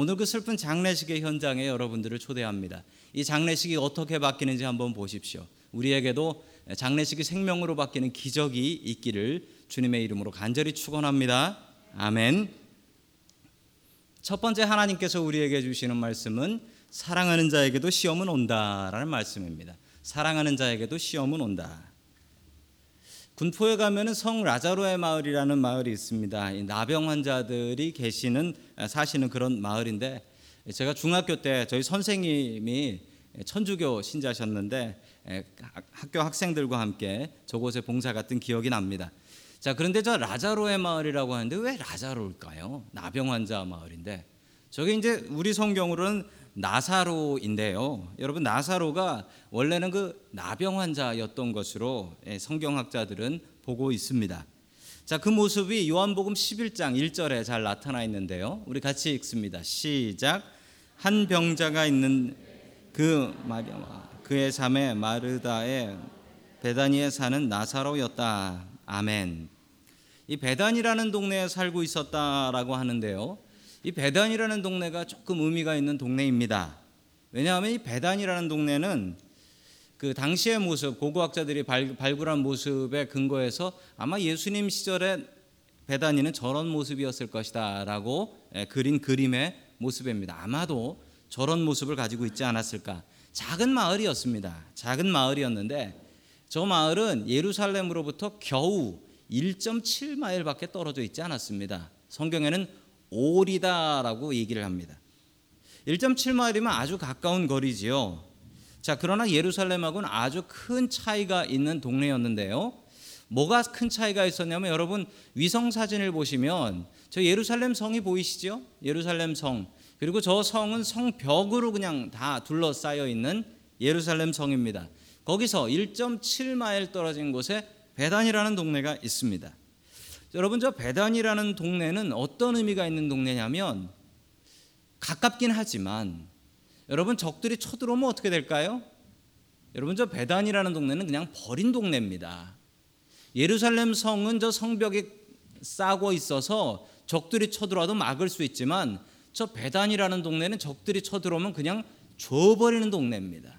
오늘 그 슬픈 장례식의 현장에 여러분들을 초대합니다. 이 장례식이 어떻게 바뀌는지 한번 보십시오. 우리에게도 장례식이 생명으로 바뀌는 기적이 있기를 주님의 이름으로 간절히 축원합니다. 아멘. 첫 번째 하나님께서 우리에게 주시는 말씀은 사랑하는 자에게도 시험은 온다라는 말씀입니다. 사랑하는 자에게도 시험은 온다. 군포에 가면은 성 라자로의 마을이라는 마을이 있습니다. 나병 환자들이 계시는 사시는 그런 마을인데 제가 중학교 때 저희 선생님이 천주교 신자셨는데 학교 학생들과 함께 저곳에 봉사 갔던 기억이 납니다. 자 그런데 저 라자로의 마을이라고 하는데 왜 라자로일까요? 나병 환자 마을인데 저게 이제 우리 성경으로는 나사로인데요. 여러분 나사로가 원래는 그 나병 환자였던 것으로 예, 성경학자들은 보고 있습니다. 자, 그 모습이 요한복음 11장 1절에 잘 나타나 있는데요. 우리 같이 읽습니다. 시작. 한 병자가 있는 그 마리아와 그의 자매 마르다의 베다니에 사는 나사로였다. 아멘. 이 베단이라는 동네에 살고 있었다라고 하는데요. 이 베단이라는 동네가 조금 의미가 있는 동네입니다. 왜냐하면 이 베단이라는 동네는 그 당시의 모습, 고고학자들이 발, 발굴한 모습에 근거해서 아마 예수님 시절에 베단이는 저런 모습이었을 것이다라고 예, 그린 그림의 모습입니다. 아마도 저런 모습을 가지고 있지 않았을까. 작은 마을이었습니다. 작은 마을이었는데 저 마을은 예루살렘으로부터 겨우 1.7마일밖에 떨어져 있지 않았습니다. 성경에는 올이다라고 얘기를 합니다. 1.7마일이면 아주 가까운 거리지요. 자, 그러나 예루살렘하고는 아주 큰 차이가 있는 동네였는데요. 뭐가 큰 차이가 있었냐면 여러분 위성 사진을 보시면 저 예루살렘 성이 보이시죠? 예루살렘 성. 그리고 저 성은 성벽으로 그냥 다 둘러싸여 있는 예루살렘 성입니다. 거기서 1.7마일 떨어진 곳에 베단이라는 동네가 있습니다. 여러분 저 베단이라는 동네는 어떤 의미가 있는 동네냐면 가깝긴 하지만 여러분 적들이 쳐들어오면 어떻게 될까요? 여러분 저 베단이라는 동네는 그냥 버린 동네입니다. 예루살렘 성은 저 성벽이 싸고 있어서 적들이 쳐들어와도 막을 수 있지만 저 베단이라는 동네는 적들이 쳐들어오면 그냥 줘버리는 동네입니다.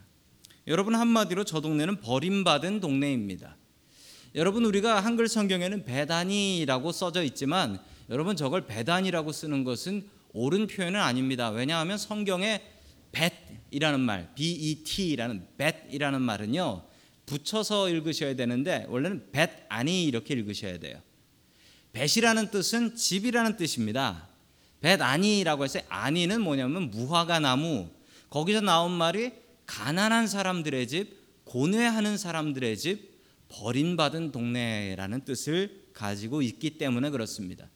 여러분 한마디로 저 동네는 버림받은 동네입니다. 여러분 우리가 한글 성경에는 배단이라고 써져 있지만 여러분 저걸 배단이라고 쓰는 것은 옳은 표현은 아닙니다. 왜냐하면 성경에 bet이라는 말, bet라는 bet이라는 말은요 붙여서 읽으셔야 되는데 원래는 bet 아니 이렇게 읽으셔야 돼요. bet이라는 뜻은 집이라는 뜻입니다. bet 아니라고 해서 아니는 뭐냐면 무화과 나무 거기서 나온 말이 가난한 사람들의 집, 고뇌하는 사람들의 집, 버림받은 동네라는 뜻을 가지고 있기 때문에 그렇습니다.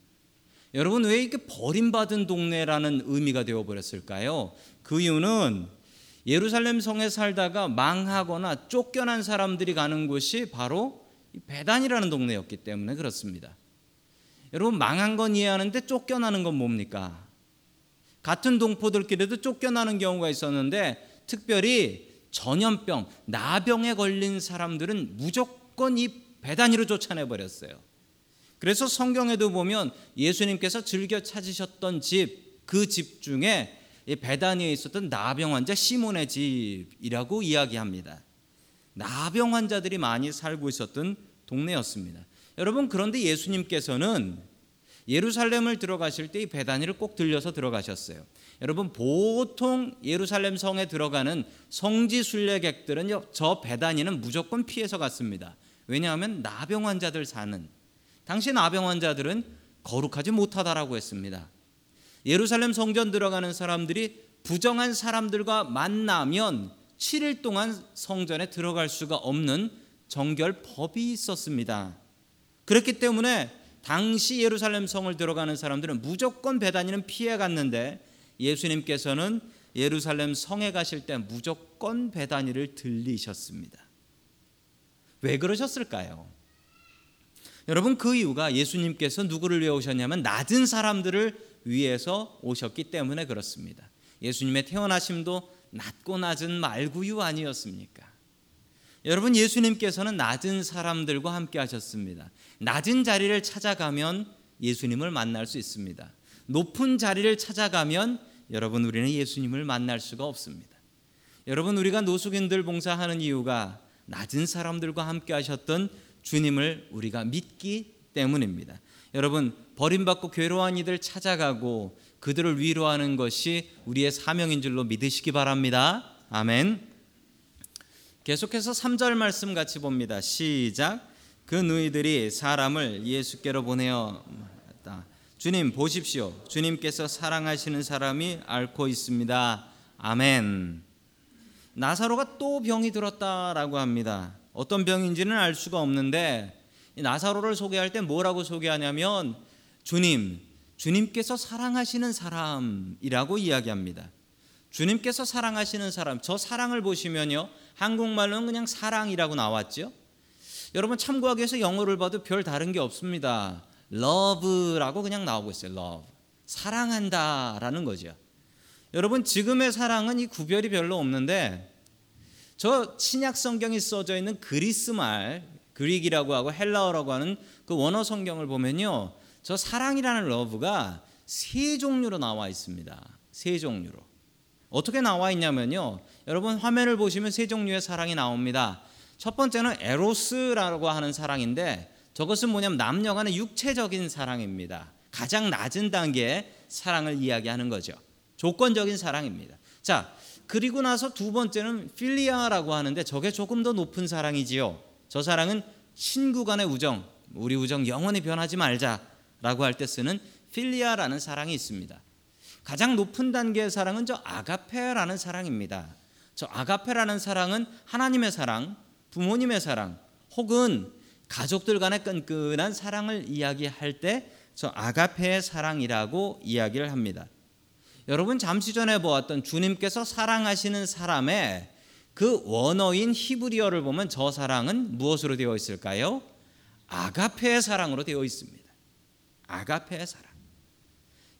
여러분 왜 이렇게 버림받은 동네라는 의미가 되어 버렸을까요? 그 이유는 예루살렘 성에 살다가 망하거나 쫓겨난 사람들이 가는 곳이 바로 배단이라는 동네였기 때문에 그렇습니다. 여러분 망한 건 이해하는데 쫓겨나는 건 뭡니까? 같은 동포들끼리도 쫓겨나는 경우가 있었는데 특별히 전염병, 나병에 걸린 사람들은 무조건 무조건 이 배단위로 쫓아내 버렸어요. 그래서 성경에도 보면 예수님께서 즐겨 찾으셨던 집, 그 집 중에 배단위에 있었던 나병 환자 시몬의 집이라고 이야기합니다. 나병 환자들이 많이 살고 있었던 동네였습니다. 여러분 그런데 예수님께서는 예루살렘을 들어가실 때 이 배단위를 꼭 들려서 들어가셨어요. 여러분 보통 예루살렘 성에 들어가는 성지 순례객들은 저 배단위는 무조건 피해서 갔습니다. 왜냐하면 나병 환자들 사는 당시 나병 환자들은 거룩하지 못하다라고 했습니다. 예루살렘 성전 들어가는 사람들이 부정한 사람들과 만나면 7일 동안 성전에 들어갈 수가 없는 정결 법이 있었습니다. 그렇기 때문에 당시 예루살렘 성을 들어가는 사람들은 무조건 배단위는 피해 갔는데 예수님께서는 예루살렘 성에 가실 때 무조건 배단위를 들리셨습니다. 왜 그러셨을까요? 여러분 그 이유가 예수님께서 누구를 위해 오셨냐면 낮은 사람들을 위해서 오셨기 때문에 그렇습니다. 예수님의 태어나심도 낮고 낮은 말구유 아니었습니까? 여러분 예수님께서는 낮은 사람들과 함께 하셨습니다. 낮은 자리를 찾아가면 예수님을 만날 수 있습니다. 높은 자리를 찾아가면 여러분 우리는 예수님을 만날 수가 없습니다. 여러분 우리가 노숙인들 봉사하는 이유가 낮은 사람들과 함께 하셨던 주님을 우리가 믿기 때문입니다. 여러분 버림받고 괴로워한 이들 찾아가고 그들을 위로하는 것이 우리의 사명인 줄로 믿으시기 바랍니다. 아멘. 계속해서 3절 말씀 같이 봅니다. 시작. 그 누이들이 사람을 예수께로 보내어 주님 보십시오. 주님께서 사랑하시는 사람이 앓고 있습니다. 아멘. 나사로가 또 병이 들었다라고 합니다. 어떤 병인지는 알 수가 없는데 나사로를 소개할 때 뭐라고 소개하냐면 주님, 주님께서 사랑하시는 사람이라고 이야기합니다. 주님께서 사랑하시는 사람, 저 사랑을 보시면요. 한국말로는 그냥 사랑이라고 나왔죠. 여러분 참고하기 위해서 영어를 봐도 별 다른 게 없습니다. love라고 그냥 나오고 있어요. love. 사랑한다라는 거죠. 여러분 지금의 사랑은 이 구별이 별로 없는데 저 신약 성경이 써져 있는 그리스 말 Greek이라고 하고 헬라어라고 하는 그 원어 성경을 보면요. 저 사랑이라는 love가 세 종류로 나와 있습니다. 세 종류로. 어떻게 나와 있냐면요. 여러분 화면을 보시면 세 종류의 사랑이 나옵니다. 첫 번째는 에로스라고 하는 사랑인데 저것은 뭐냐면 남녀 간의 육체적인 사랑입니다. 가장 낮은 단계의 사랑을 이야기하는 거죠. 조건적인 사랑입니다. 자, 그리고 나서 두 번째는 필리아라고 하는데 저게 조금 더 높은 사랑이지요. 저 사랑은 친구 간의 우정, 우리 우정 영원히 변하지 말자라고 할 때 쓰는 필리아라는 사랑이 있습니다. 가장 높은 단계의 사랑은 저 아가페라는 사랑입니다. 저 아가페라는 사랑은 하나님의 사랑, 부모님의 사랑, 혹은 가족들 간의 끈끈한 사랑을 이야기할 때 저 아가페의 사랑이라고 이야기를 합니다. 여러분 잠시 전에 보았던 주님께서 사랑하시는 사람의 그 원어인 히브리어를 보면 저 사랑은 무엇으로 되어 있을까요? 아가페의 사랑으로 되어 있습니다. 아가페의 사랑.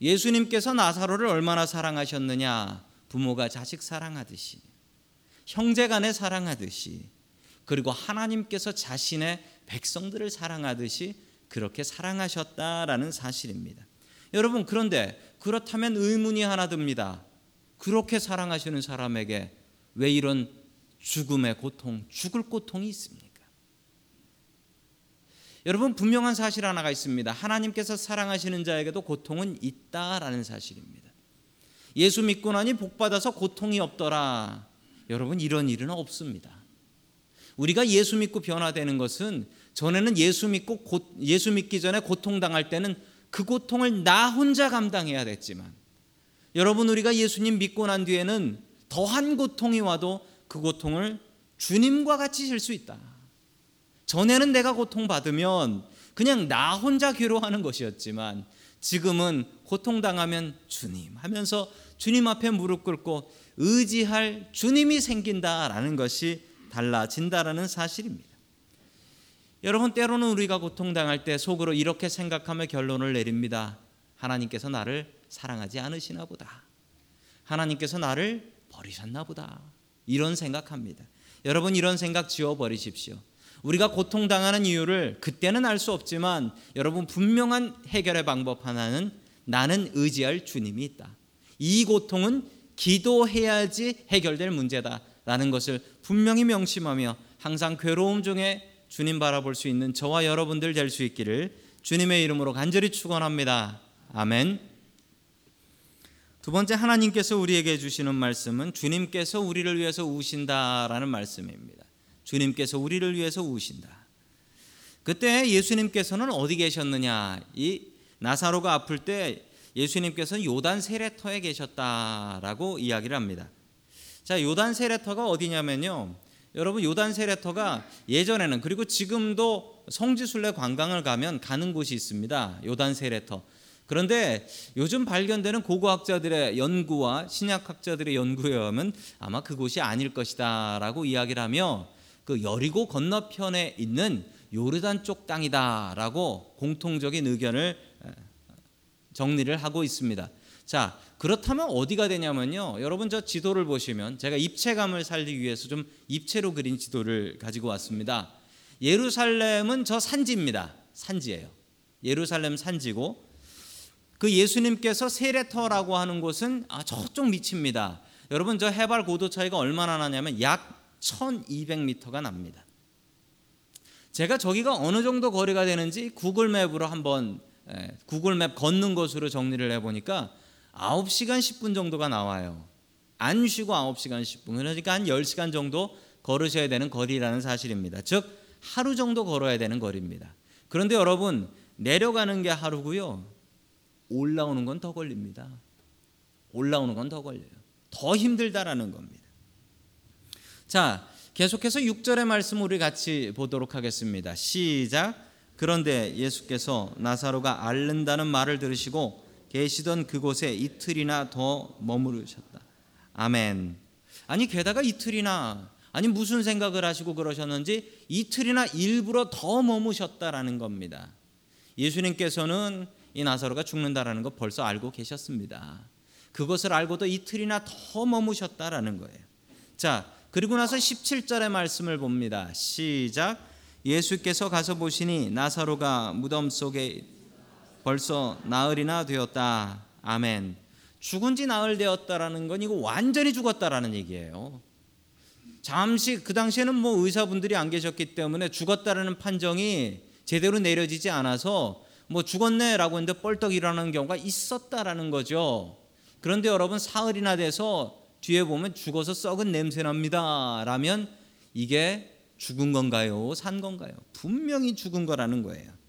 예수님께서 나사로를 얼마나 사랑하셨느냐? 부모가 자식 사랑하듯이, 형제 간에 사랑하듯이, 그리고 하나님께서 자신의 백성들을 사랑하듯이 그렇게 사랑하셨다라는 사실입니다. 여러분 그런데 그렇다면 의문이 하나 듭니다. 그렇게 사랑하시는 사람에게 왜 이런 죽음의 고통, 죽을 고통이 있습니까? 여러분 분명한 사실 하나가 있습니다. 하나님께서 사랑하시는 자에게도 고통은 있다라는 사실입니다. 예수 믿고 나니 복 받아서 고통이 없더라. 여러분 이런 일은 없습니다. 우리가 예수 믿고 변화되는 것은 전에는 예수 믿고 고, 예수 믿기 전에 고통 당할 때는 그 고통을 나 혼자 감당해야 됐지만 여러분 우리가 예수님 믿고 난 뒤에는 더한 고통이 와도 그 고통을 주님과 같이 질 수 있다. 전에는 내가 고통받으면 그냥 나 혼자 괴로워하는 것이었지만 지금은 고통당하면 주님 하면서 주님 앞에 무릎 꿇고 의지할 주님이 생긴다라는 것이 달라진다라는 사실입니다. 여러분 때로는 우리가 고통당할 때 속으로 이렇게 생각하며 결론을 내립니다. 하나님께서 나를 사랑하지 않으시나 보다. 하나님께서 나를 버리셨나 보다. 이런 생각합니다. 여러분 이런 생각 지워 버리십시오. 우리가 고통당하는 이유를 그때는 알 수 없지만 여러분 분명한 해결의 방법 하나는 나는 의지할 주님이 있다. 이 고통은 기도해야지 해결될 문제다라는 것을 분명히 명심하며 항상 괴로움 중에 주님 바라볼 수 있는 저와 여러분들 될 수 있기를 주님의 이름으로 간절히 축원합니다. 아멘. 두 번째 하나님께서 우리에게 주시는 말씀은 주님께서 우리를 위해서 우신다라는 말씀입니다. 주님께서 우리를 위해서 우신다. 그때 예수님께서는 어디 계셨느냐? 이 나사로가 아플 때 예수님께서는 요단 세례터에 계셨다라고 이야기를 합니다. 자, 요단 세례터가 어디냐면요. 여러분 요단 세례터가 예전에는 그리고 지금도 성지순례 관광을 가면 가는 곳이 있습니다. 요단 세례터. 그런데 요즘 발견되는 고고학자들의 연구와 신약학자들의 연구에 의하면 아마 그곳이 아닐 것이다라고 이야기를 하며 그 여리고 건너편에 있는 요르단 쪽 땅이다라고 공통적인 의견을 정리를 하고 있습니다. 자, 그렇다면 어디가 되냐면요. 여러분 저 지도를 보시면 제가 입체감을 살리기 위해서 좀 입체로 그린 지도를 가지고 왔습니다. 예루살렘은 저 산지입니다. 산지예요. 예루살렘 산지고 그 예수님께서 세레터라고 하는 곳은 아, 저쪽 밑입니다. 여러분 저 해발 고도 차이가 얼마나 나냐면 약 1200m가 납니다. 제가 저기가 어느 정도 거리가 되는지 구글 맵으로 한번 예, 구글 맵 걷는 것으로 정리를 해 보니까 9시간 10분 정도가 나와요. 안 쉬고 9시간 10분. 그러니까 한 10시간 정도 걸으셔야 되는 거리라는 사실입니다. 즉 하루 정도 걸어야 되는 거리입니다. 그런데 여러분 내려가는 게 하루고요. 올라오는 건 더 걸립니다. 올라오는 건 더 걸려요. 더 힘들다라는 겁니다. 자, 계속해서 6절의 말씀 우리 같이 보도록 하겠습니다. 시작. 그런데 예수께서 나사로가 앓는다는 말을 들으시고 계시던 그곳에 이틀이나 더 머무르셨다. 아멘. 아니 게다가 이틀이나 아니 무슨 생각을 하시고 그러셨는지 이틀이나 일부러 더 머무셨다라는 겁니다. 예수님께서는 이 나사로가 죽는다라는 거 벌써 알고 계셨습니다. 그것을 알고도 이틀이나 더 머무셨다라는 거예요. 자, 그리고 나서 17절의 말씀을 봅니다. 시작. 예수께서 가서 보시니 나사로가 무덤 속에 벌써 나흘이나 되었다. 아멘. 죽은 지 나흘 되었다라는 건 이거 완전히 죽었다라는 얘기예요. 잠시 그 당시에는 뭐 의사분들이 안 계셨기 때문에 죽었다라는 판정이 제대로 내려지지 않아서 뭐 죽었네라고 했는데 뻘떡 일어나는 경우가 있었다라는 거죠. 그런데 여러분 사흘이나 돼서 뒤에 보면 죽어서 썩은 냄새 납니다. 라면 이게 죽은 건가요? 산 건가요? 분명히 죽은 거라는 거예요.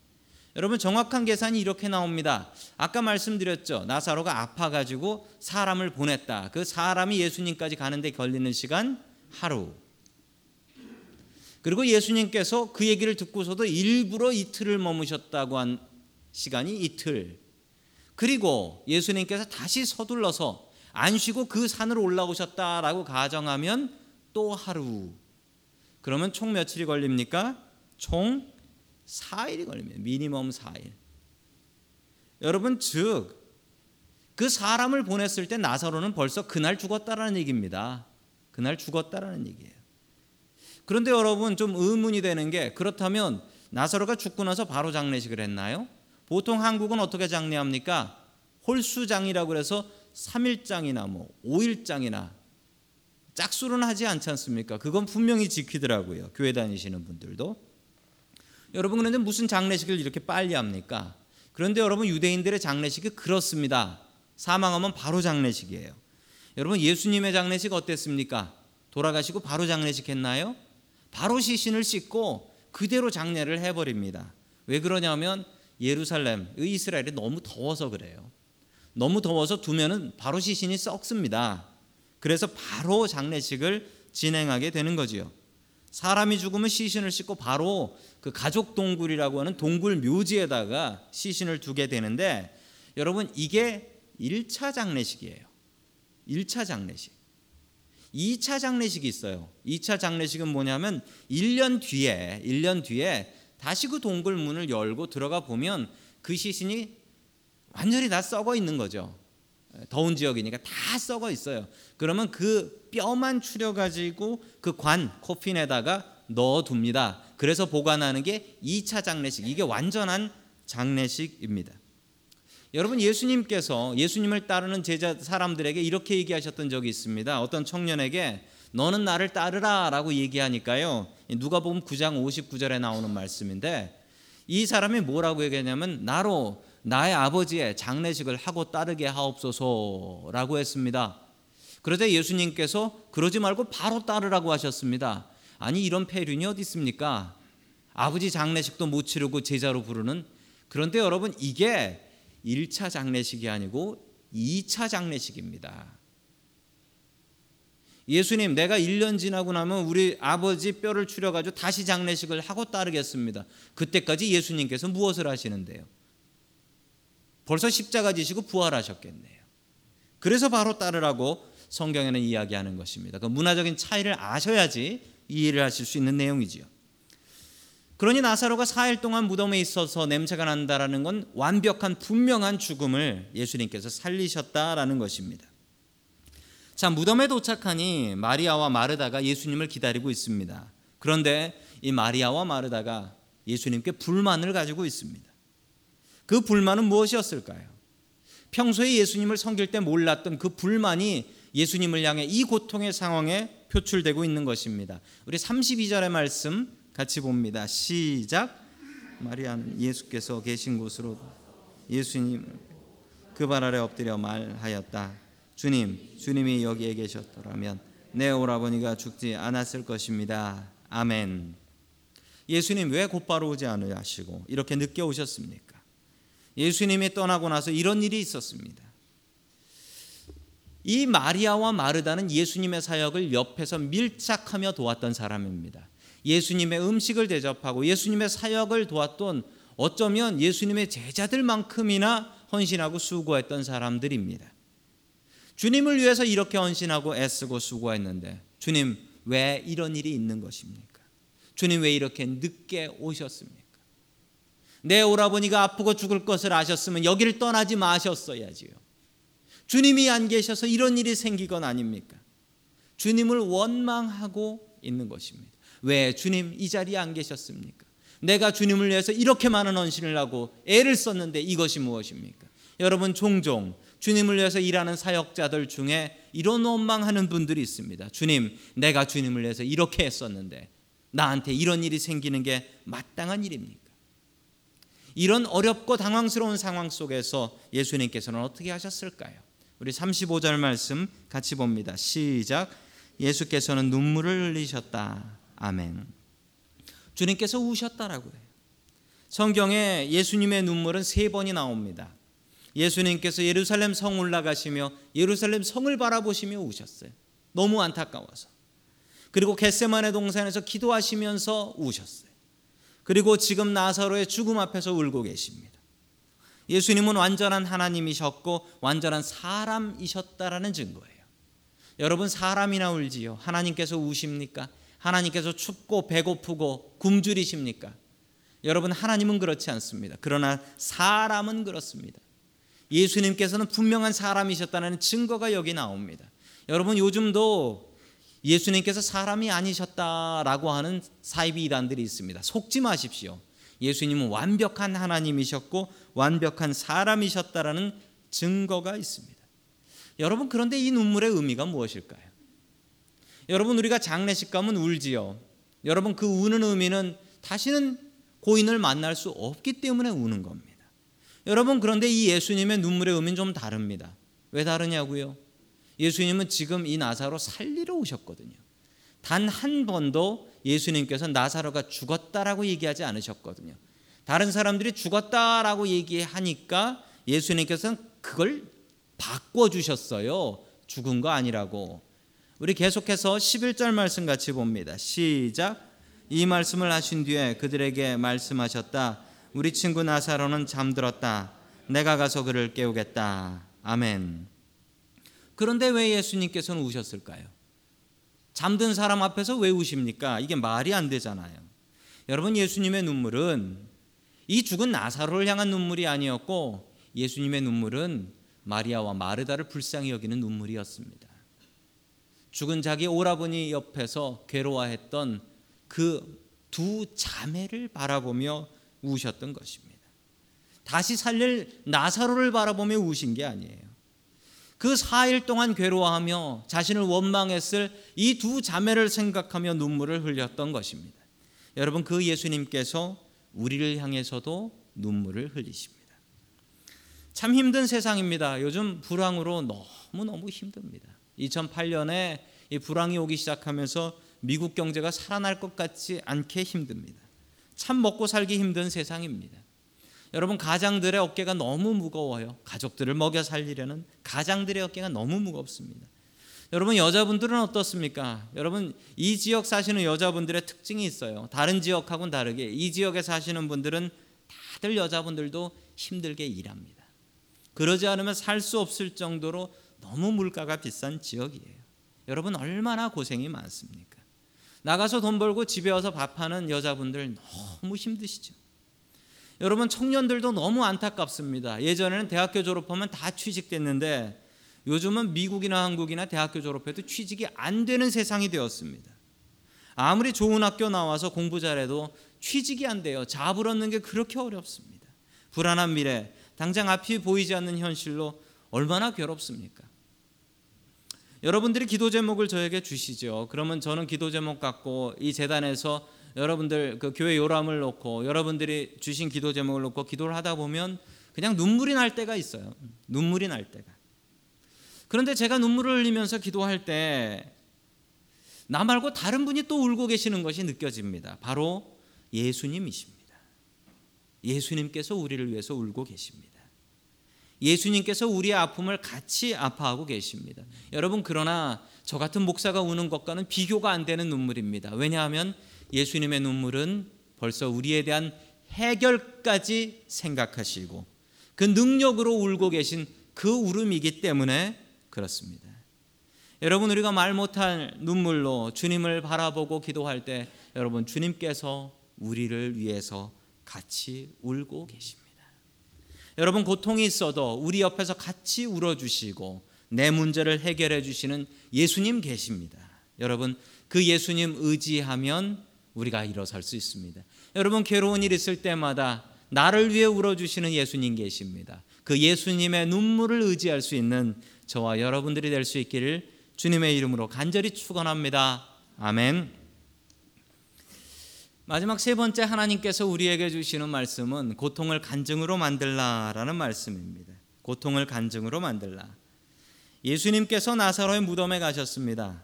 여러분 정확한 계산이 이렇게 나옵니다. 아까 말씀드렸죠. 나사로가 아파가지고 사람을 보냈다. 그 사람이 예수님까지 가는데 걸리는 시간 하루. 그리고 예수님께서 그 얘기를 듣고서도 일부러 이틀을 머무셨다고 한 시간이 이틀. 그리고 예수님께서 다시 서둘러서 안 쉬고 그 산으로 올라오셨다라고 가정하면 또 하루. 그러면 총 며칠이 걸립니까? 총 4일이 걸립니다. 미니멈 4일. 여러분 즉 그 사람을 보냈을 때 나사로는 벌써 그날 죽었다라는 얘기입니다. 그날 죽었다라는 얘기예요. 그런데 여러분 좀 의문이 되는 게 그렇다면 나사로가 죽고 나서 바로 장례식을 했나요? 보통 한국은 어떻게 장례합니까? 홀수장이라고 그래서 3일장이나 뭐 5일장이나 짝수는 하지 않지 않습니까? 그건 분명히 지키더라고요. 교회 다니시는 분들도. 여러분 그런데 무슨 장례식을 이렇게 빨리 합니까? 그런데 여러분 유대인들의 장례식이 그렇습니다. 사망하면 바로 장례식이에요. 여러분 예수님의 장례식 어땠습니까? 돌아가시고 바로 장례식 했나요? 바로 시신을 씻고 그대로 장례를 해버립니다. 왜 그러냐면 예루살렘, 이스라엘이 너무 더워서 그래요. 너무 더워서 두면은 바로 시신이 썩습니다. 그래서 바로 장례식을 진행하게 되는 거지요. 사람이 죽으면 시신을 싣고 바로 그 가족 동굴이라고 하는 동굴 묘지에다가 시신을 두게 되는데 여러분 이게 1차 장례식이에요. 1차 장례식. 2차 장례식이 있어요. 2차 장례식은 뭐냐면 1년 뒤에 1년 뒤에 다시 그 동굴 문을 열고 들어가 보면 그 시신이 완전히 다 썩어 있는 거죠. 더운 지역이니까 다 썩어 있어요. 그러면 그 뼈만 추려 가지고 그 관 코핀에다가 넣어 둡니다. 그래서 보관하는 게 2차 장례식. 이게 완전한 장례식입니다. 여러분 예수님께서 예수님을 따르는 제자 사람들에게 이렇게 얘기하셨던 적이 있습니다. 어떤 청년에게 너는 나를 따르라라고 얘기하니까요. 누가 보면 9장 59절에 나오는 말씀인데 이 사람이 뭐라고 얘기하냐면 나로 나의 아버지의 장례식을 하고 따르게 하옵소서라고 했습니다. 그러자 예수님께서 그러지 말고 바로 따르라고 하셨습니다. 아니 이런 폐륜이 어디 있습니까? 아버지 장례식도 못 치르고 제자로 부르는 그런데 여러분 이게 1차 장례식이 아니고 2차 장례식입니다. 예수님, 내가 1년 지나고 나면 우리 아버지 뼈를 추려 가지고 다시 장례식을 하고 따르겠습니다. 그때까지 예수님께서 무엇을 하시는데요? 벌써 십자가 지시고 부활하셨겠네요. 그래서 바로 따르라고 성경에는 이야기하는 것입니다. 그 문화적인 차이를 아셔야지 이해를 하실 수 있는 내용이지요. 그러니 나사로가 4일 동안 무덤에 있어서 냄새가 난다라는 건 완벽한 분명한 죽음을 예수님께서 살리셨다라는 것입니다. 자, 무덤에 도착하니 마리아와 마르다가 예수님을 기다리고 있습니다. 그런데 이 마리아와 마르다가 예수님께 불만을 가지고 있습니다. 그 불만은 무엇이었을까요? 평소에 예수님을 섬길 때 몰랐던 그 불만이 예수님을 향해 이 고통의 상황에 표출되고 있는 것입니다. 우리 32절의 말씀 같이 봅니다. 시작. 마리아는 예수께서 계신 곳으로 예수님 그 발 아래 엎드려 말하였다. 주님, 주님이 여기에 계셨더라면 내 오라버니가 죽지 않았을 것입니다. 아멘. 예수님 왜 곧바로 오지 않으시고 이렇게 늦게 오셨습니까? 예수님이 떠나고 나서 이런 일이 있었습니다. 이 마리아와 마르다는 예수님의 사역을 옆에서 밀착하며 도왔던 사람입니다. 예수님의 음식을 대접하고 예수님의 사역을 도왔던 어쩌면 예수님의 제자들만큼이나 헌신하고 수고했던 사람들입니다. 주님을 위해서 이렇게 헌신하고 애쓰고 수고했는데 주님 왜 이런 일이 있는 것입니까? 주님 왜 이렇게 늦게 오셨습니까? 내 오라버니가 아프고 죽을 것을 아셨으면 여기를 떠나지 마셨어야지요. 주님이 안 계셔서 이런 일이 생기건 아닙니까? 주님을 원망하고 있는 것입니다. 왜 주님 이 자리에 안 계셨습니까? 내가 주님을 위해서 이렇게 많은 헌신을 하고 애를 썼는데 이것이 무엇입니까? 여러분 종종 주님을 위해서 일하는 사역자들 중에 이런 원망하는 분들이 있습니다. 주님, 내가 주님을 위해서 이렇게 했었는데 나한테 이런 일이 생기는 게 마땅한 일입니까? 이런 어렵고 당황스러운 상황 속에서 예수님께서는 어떻게 하셨을까요? 우리 35절 말씀 같이 봅니다. 시작. 예수께서는 눈물을 흘리셨다. 아멘. 주님께서 우셨다라고 해요. 성경에 예수님의 눈물은 세 번이 나옵니다. 예수님께서 예루살렘 성 올라가시며 예루살렘 성을 바라보시며 우셨어요. 너무 안타까워서. 그리고 겟세만의 동산에서 기도하시면서 우셨어요. 그리고 지금 나사로의 죽음 앞에서 울고 계십니다. 예수님은 완전한 하나님이셨고 완전한 사람이셨다라는 증거예요. 여러분 사람이나 울지요. 하나님께서 우십니까? 하나님께서 춥고 배고프고 굶주리십니까? 여러분 하나님은 그렇지 않습니다. 그러나 사람은 그렇습니다. 예수님께서는 분명한 사람이셨다는 증거가 여기 나옵니다. 여러분 요즘도 예수님께서 사람이 아니셨다라고 하는 사이비 이단들이 있습니다. 속지 마십시오. 예수님은 완벽한 하나님이셨고 완벽한 사람이셨다라는 증거가 있습니다. 여러분 그런데 이 눈물의 의미가 무엇일까요? 여러분 우리가 장례식 가면 울지요. 여러분 그 우는 의미는 다시는 고인을 만날 수 없기 때문에 우는 겁니다. 여러분 그런데 이 예수님의 눈물의 의미는 좀 다릅니다. 왜 다르냐고요? 예수님은 지금 이 나사로 살리러 오셨거든요. 단 한 번도 예수님께서 나사로가 죽었다라고 얘기하지 않으셨거든요. 다른 사람들이 죽었다라고 얘기하니까 예수님께서는 그걸 바꿔 주셨어요. 죽은 거 아니라고. 우리 계속해서 11절 말씀 같이 봅니다. 시작. 이 말씀을 하신 뒤에 그들에게 말씀하셨다. 우리 친구 나사로는 잠들었다. 내가 가서 그를 깨우겠다. 아멘. 그런데 왜 예수님께서는 우셨을까요? 잠든 사람 앞에서 왜 우십니까? 이게 말이 안 되잖아요. 여러분 예수님의 눈물은 이 죽은 나사로를 향한 눈물이 아니었고 예수님의 눈물은 마리아와 마르다를 불쌍히 여기는 눈물이었습니다. 죽은 자기 오라버니 옆에서 괴로워했던 그 두 자매를 바라보며 우셨던 것입니다. 다시 살릴 나사로를 바라보며 우신 게 아니에요. 그 4일 동안 괴로워하며 자신을 원망했을 이 두 자매를 생각하며 눈물을 흘렸던 것입니다. 여러분 그 예수님께서 우리를 향해서도 눈물을 흘리십니다. 참 힘든 세상입니다. 요즘 불황으로 너무너무 힘듭니다. 2008년에 이 불황이 오기 시작하면서 미국 경제가 살아날 것 같지 않게 힘듭니다. 참 먹고 살기 힘든 세상입니다. 여러분 가장들의 어깨가 너무 무거워요. 가족들을 먹여 살리려는 가장들의 어깨가 너무 무겁습니다. 여러분 여자분들은 어떻습니까? 여러분 이 지역 사시는 여자분들의 특징이 있어요. 다른 지역하고는 다르게 이 지역에 사시는 분들은 다들 여자분들도 힘들게 일합니다. 그러지 않으면 살 수 없을 정도로 너무 물가가 비싼 지역이에요. 여러분 얼마나 고생이 많습니까? 나가서 돈 벌고 집에 와서 밥하는 여자분들 너무 힘드시죠. 여러분 청년들도 너무 안타깝습니다. 예전에는 대학교 졸업하면 다 취직됐는데 요즘은 미국이나 한국이나 대학교 졸업해도 취직이 안 되는 세상이 되었습니다. 아무리 좋은 학교 나와서 공부 잘해도 취직이 안 돼요. 잡을 얻는 게 그렇게 어렵습니다. 불안한 미래, 당장 앞이 보이지 않는 현실로 얼마나 괴롭습니까? 여러분들이 기도 제목을 저에게 주시죠. 그러면 저는 기도 제목 갖고 이 재단에서 여러분들 그 교회 요람을 놓고 여러분들이 주신 기도 제목을 놓고 기도를 하다 보면 그냥 눈물이 날 때가 있어요. 눈물이 날 때가. 그런데 제가 눈물을 흘리면서 기도할 때 나 말고 다른 분이 또 울고 계시는 것이 느껴집니다. 바로 예수님이십니다. 예수님께서 우리를 위해서 울고 계십니다. 예수님께서 우리의 아픔을 같이 아파하고 계십니다. 여러분 그러나 저 같은 목사가 우는 것과는 비교가 안 되는 눈물입니다. 왜냐하면 예수님의 눈물은 벌써 우리에 대한 해결까지 생각하시고 그 능력으로 울고 계신 그 울음이기 때문에 그렇습니다. 여러분 우리가 말 못할 눈물로 주님을 바라보고 기도할 때 여러분 주님께서 우리를 위해서 같이 울고 계십니다. 여러분 고통이 있어도 우리 옆에서 같이 울어 주시고 내 문제를 해결해 주시는 예수님 계십니다. 여러분 그 예수님 의지하면 우리가 일어설 수 있습니다. 여러분 괴로운 일 있을 때마다 나를 위해 울어 주시는 예수님 계십니다. 그 예수님의 눈물을 의지할 수 있는 저와 여러분들이 될 수 있기를 주님의 이름으로 간절히 축원합니다. 아멘. 마지막 세 번째 하나님께서 우리에게 주시는 말씀은 고통을 간증으로 만들라라는 말씀입니다. 고통을 간증으로 만들라. 예수님께서 나사로의 무덤에 가셨습니다.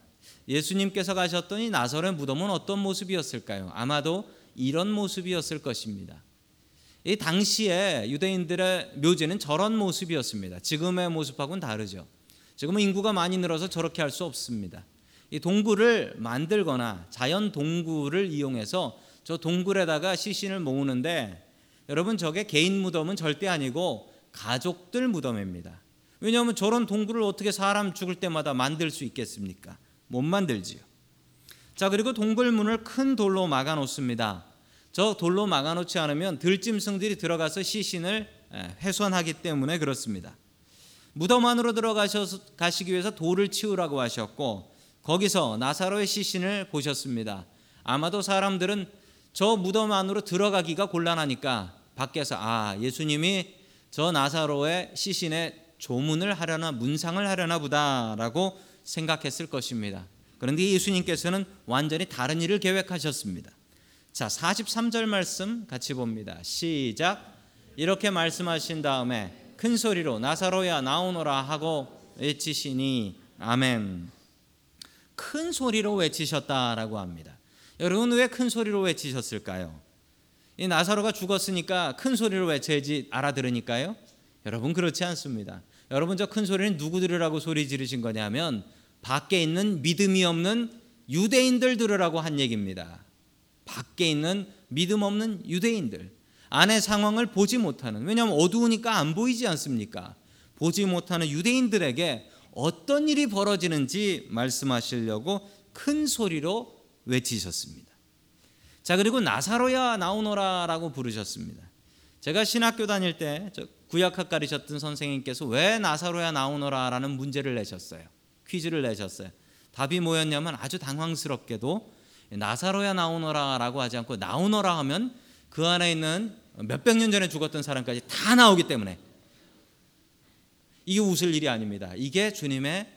예수님께서 가셨더니 나사로의 무덤은 어떤 모습이었을까요? 아마도 이런 모습이었을 것입니다. 이 당시에 유대인들의 묘지는 저런 모습이었습니다. 지금의 모습하고는 다르죠. 지금은 인구가 많이 늘어서 저렇게 할 수 없습니다. 이 동굴을 만들거나 자연 동굴을 이용해서 저 동굴에다가 시신을 모으는데 여러분 저게 개인 무덤은 절대 아니고 가족들 무덤입니다. 왜냐하면 저런 동굴을 어떻게 사람 죽을 때마다 만들 수 있겠습니까? 못 만들지요. 자 그리고 동굴 문을 큰 돌로 막아 놓습니다. 저 돌로 막아 놓지 않으면 들짐승들이 들어가서 시신을 훼손하기 때문에 그렇습니다. 무덤 안으로 들어가셔서 가시기 위해서 돌을 치우라고 하셨고 거기서 나사로의 시신을 보셨습니다. 아마도 사람들은 저 무덤 안으로 들어가기가 곤란하니까 밖에서 아 예수님이 저 나사로의 시신에 조문을 하려나 문상을 하려나 보다라고 생각했을 것입니다. 그런데 예수님께서는 완전히 다른 일을 계획하셨습니다. 자, 43절 말씀 같이 봅니다. 시작. 이렇게 말씀하신 다음에 큰 소리로 나사로야 나오너라 하고 외치시니 아멘. 큰 소리로 외치셨다라고 합니다. 여러분 왜 큰 소리로 외치셨을까요? 이 나사로가 죽었으니까 큰 소리로 외쳐야지 알아들으니까요. 여러분 그렇지 않습니다. 여러분 저 큰 소리는 누구 들으라고 소리 지르신 거냐면 밖에 있는 믿음이 없는 유대인들 들으라고 한 얘기입니다. 밖에 있는 믿음 없는 유대인들. 안의 상황을 보지 못하는 왜냐하면 어두우니까 안 보이지 않습니까? 보지 못하는 유대인들에게 어떤 일이 벌어지는지 말씀하시려고 큰 소리로 외치셨습니다. 자 그리고 나사로야 나오너라라고 부르셨습니다. 제가 신학교 다닐 때 구약학 가르쳤던 선생님께서 왜 나사로야 나오너라라는 문제를 내셨어요. 퀴즈를 내셨어요. 답이 뭐였냐면 아주 당황스럽게도 나사로야 나오너라라고 하지 않고 나오너라 하면 그 안에 있는 몇백 년 전에 죽었던 사람까지 다 나오기 때문에 이게 웃을 일이 아닙니다. 이게 주님의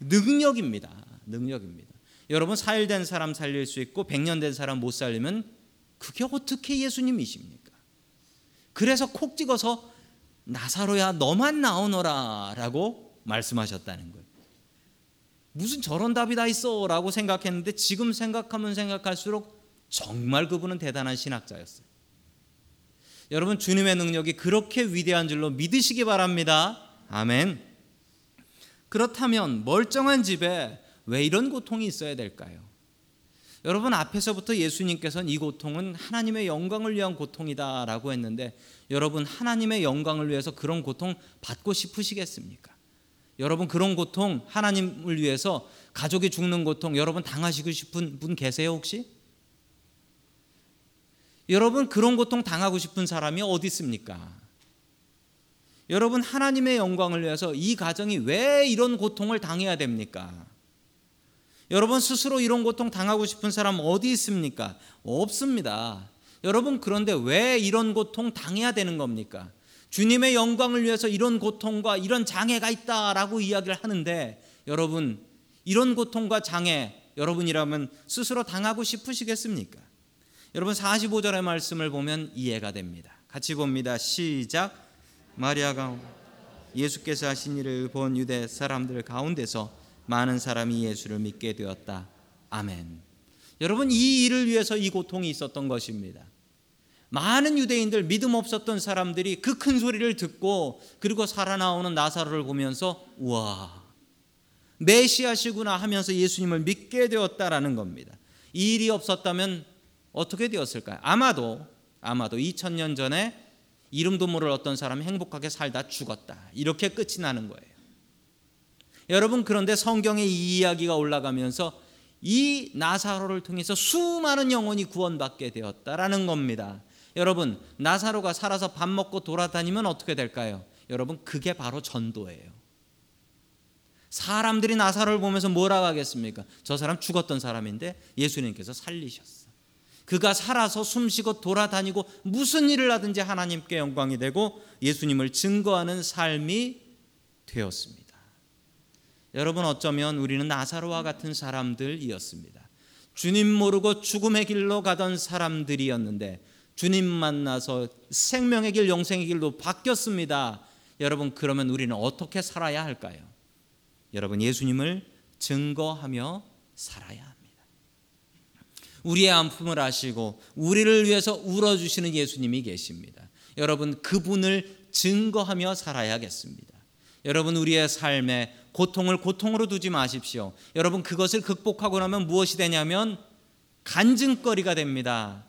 능력입니다. 능력입니다. 여러분 사일 된 사람 살릴 수 있고 백년 된 사람 못 살리면 그게 어떻게 예수님이십니까? 그래서 콕 찍어서 나사로야 너만 나오너라라고 말씀하셨다는 거예요. 무슨 저런 답이 다 있어 라고 생각했는데 지금 생각하면 생각할수록 정말 그분은 대단한 신학자였어요. 여러분 주님의 능력이 그렇게 위대한 줄로 믿으시기 바랍니다. 아멘. 그렇다면 멀쩡한 집에 왜 이런 고통이 있어야 될까요? 여러분 앞에서부터 예수님께서는 이 고통은 하나님의 영광을 위한 고통이다라고 했는데 여러분 하나님의 영광을 위해서 그런 고통 받고 싶으시겠습니까? 여러분 그런 고통 하나님을 위해서 가족이 죽는 고통 여러분 당하시고 싶은 분 계세요 혹시? 여러분 그런 고통 당하고 싶은 사람이 어디 있습니까? 여러분 하나님의 영광을 위해서 이 가정이 왜 이런 고통을 당해야 됩니까? 여러분 스스로 이런 고통 당하고 싶은 사람 어디 있습니까? 없습니다. 여러분 그런데 왜 이런 고통 당해야 되는 겁니까? 주님의 영광을 위해서 이런 고통과 이런 장애가 있다라고 이야기를 하는데 여러분 이런 고통과 장애 여러분이라면 스스로 당하고 싶으시겠습니까? 여러분 45절의 말씀을 보면 이해가 됩니다. 같이 봅니다. 시작. 마리아가 예수께서 하신 일을 본 유대 사람들 가운데서 많은 사람이 예수를 믿게 되었다. 아멘. 여러분 이 일을 위해서 이 고통이 있었던 것입니다. 많은 유대인들 믿음 없었던 사람들이 그 큰 소리를 듣고 그리고 살아나오는 나사로를 보면서 우와 메시아시구나 하면서 예수님을 믿게 되었다라는 겁니다. 이 일이 없었다면 어떻게 되었을까요? 아마도 아마도 2000년 전에 이름도 모를 어떤 사람이 행복하게 살다 죽었다. 이렇게 끝이 나는 거예요. 여러분 그런데 성경에 이 이야기가 올라가면서 이 나사로를 통해서 수많은 영혼이 구원받게 되었다라는 겁니다. 여러분 나사로가 살아서 밥 먹고 돌아다니면 어떻게 될까요? 여러분 그게 바로 전도예요. 사람들이 나사로를 보면서 뭐라고 하겠습니까? 저 사람 죽었던 사람인데 예수님께서 살리셨어. 그가 살아서 숨쉬고 돌아다니고 무슨 일을 하든지 하나님께 영광이 되고 예수님을 증거하는 삶이 되었습니다. 여러분 어쩌면 우리는 나사로와 같은 사람들이었습니다. 주님 모르고 죽음의 길로 가던 사람들이었는데 주님 만나서 생명의 길, 영생의 길로 바뀌었습니다. 여러분 그러면 우리는 어떻게 살아야 할까요? 여러분 예수님을 증거하며 살아야 합니다. 우리의 아픔을 아시고 우리를 위해서 울어 주시는 예수님이 계십니다. 여러분 그분을 증거하며 살아야겠습니다. 여러분 우리의 삶에 고통을 고통으로 두지 마십시오. 여러분 그것을 극복하고 나면 무엇이 되냐면 간증거리가 됩니다.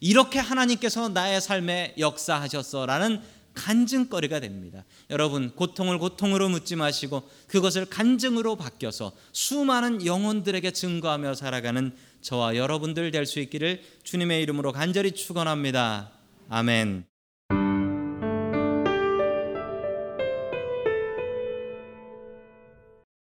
이렇게 하나님께서 나의 삶에 역사하셨어라는 간증거리가 됩니다. 여러분 고통을 고통으로 묻지 마시고 그것을 간증으로 바뀌어서 수많은 영혼들에게 증거하며 살아가는 저와 여러분들 될 수 있기를 주님의 이름으로 간절히 축원합니다. 아멘.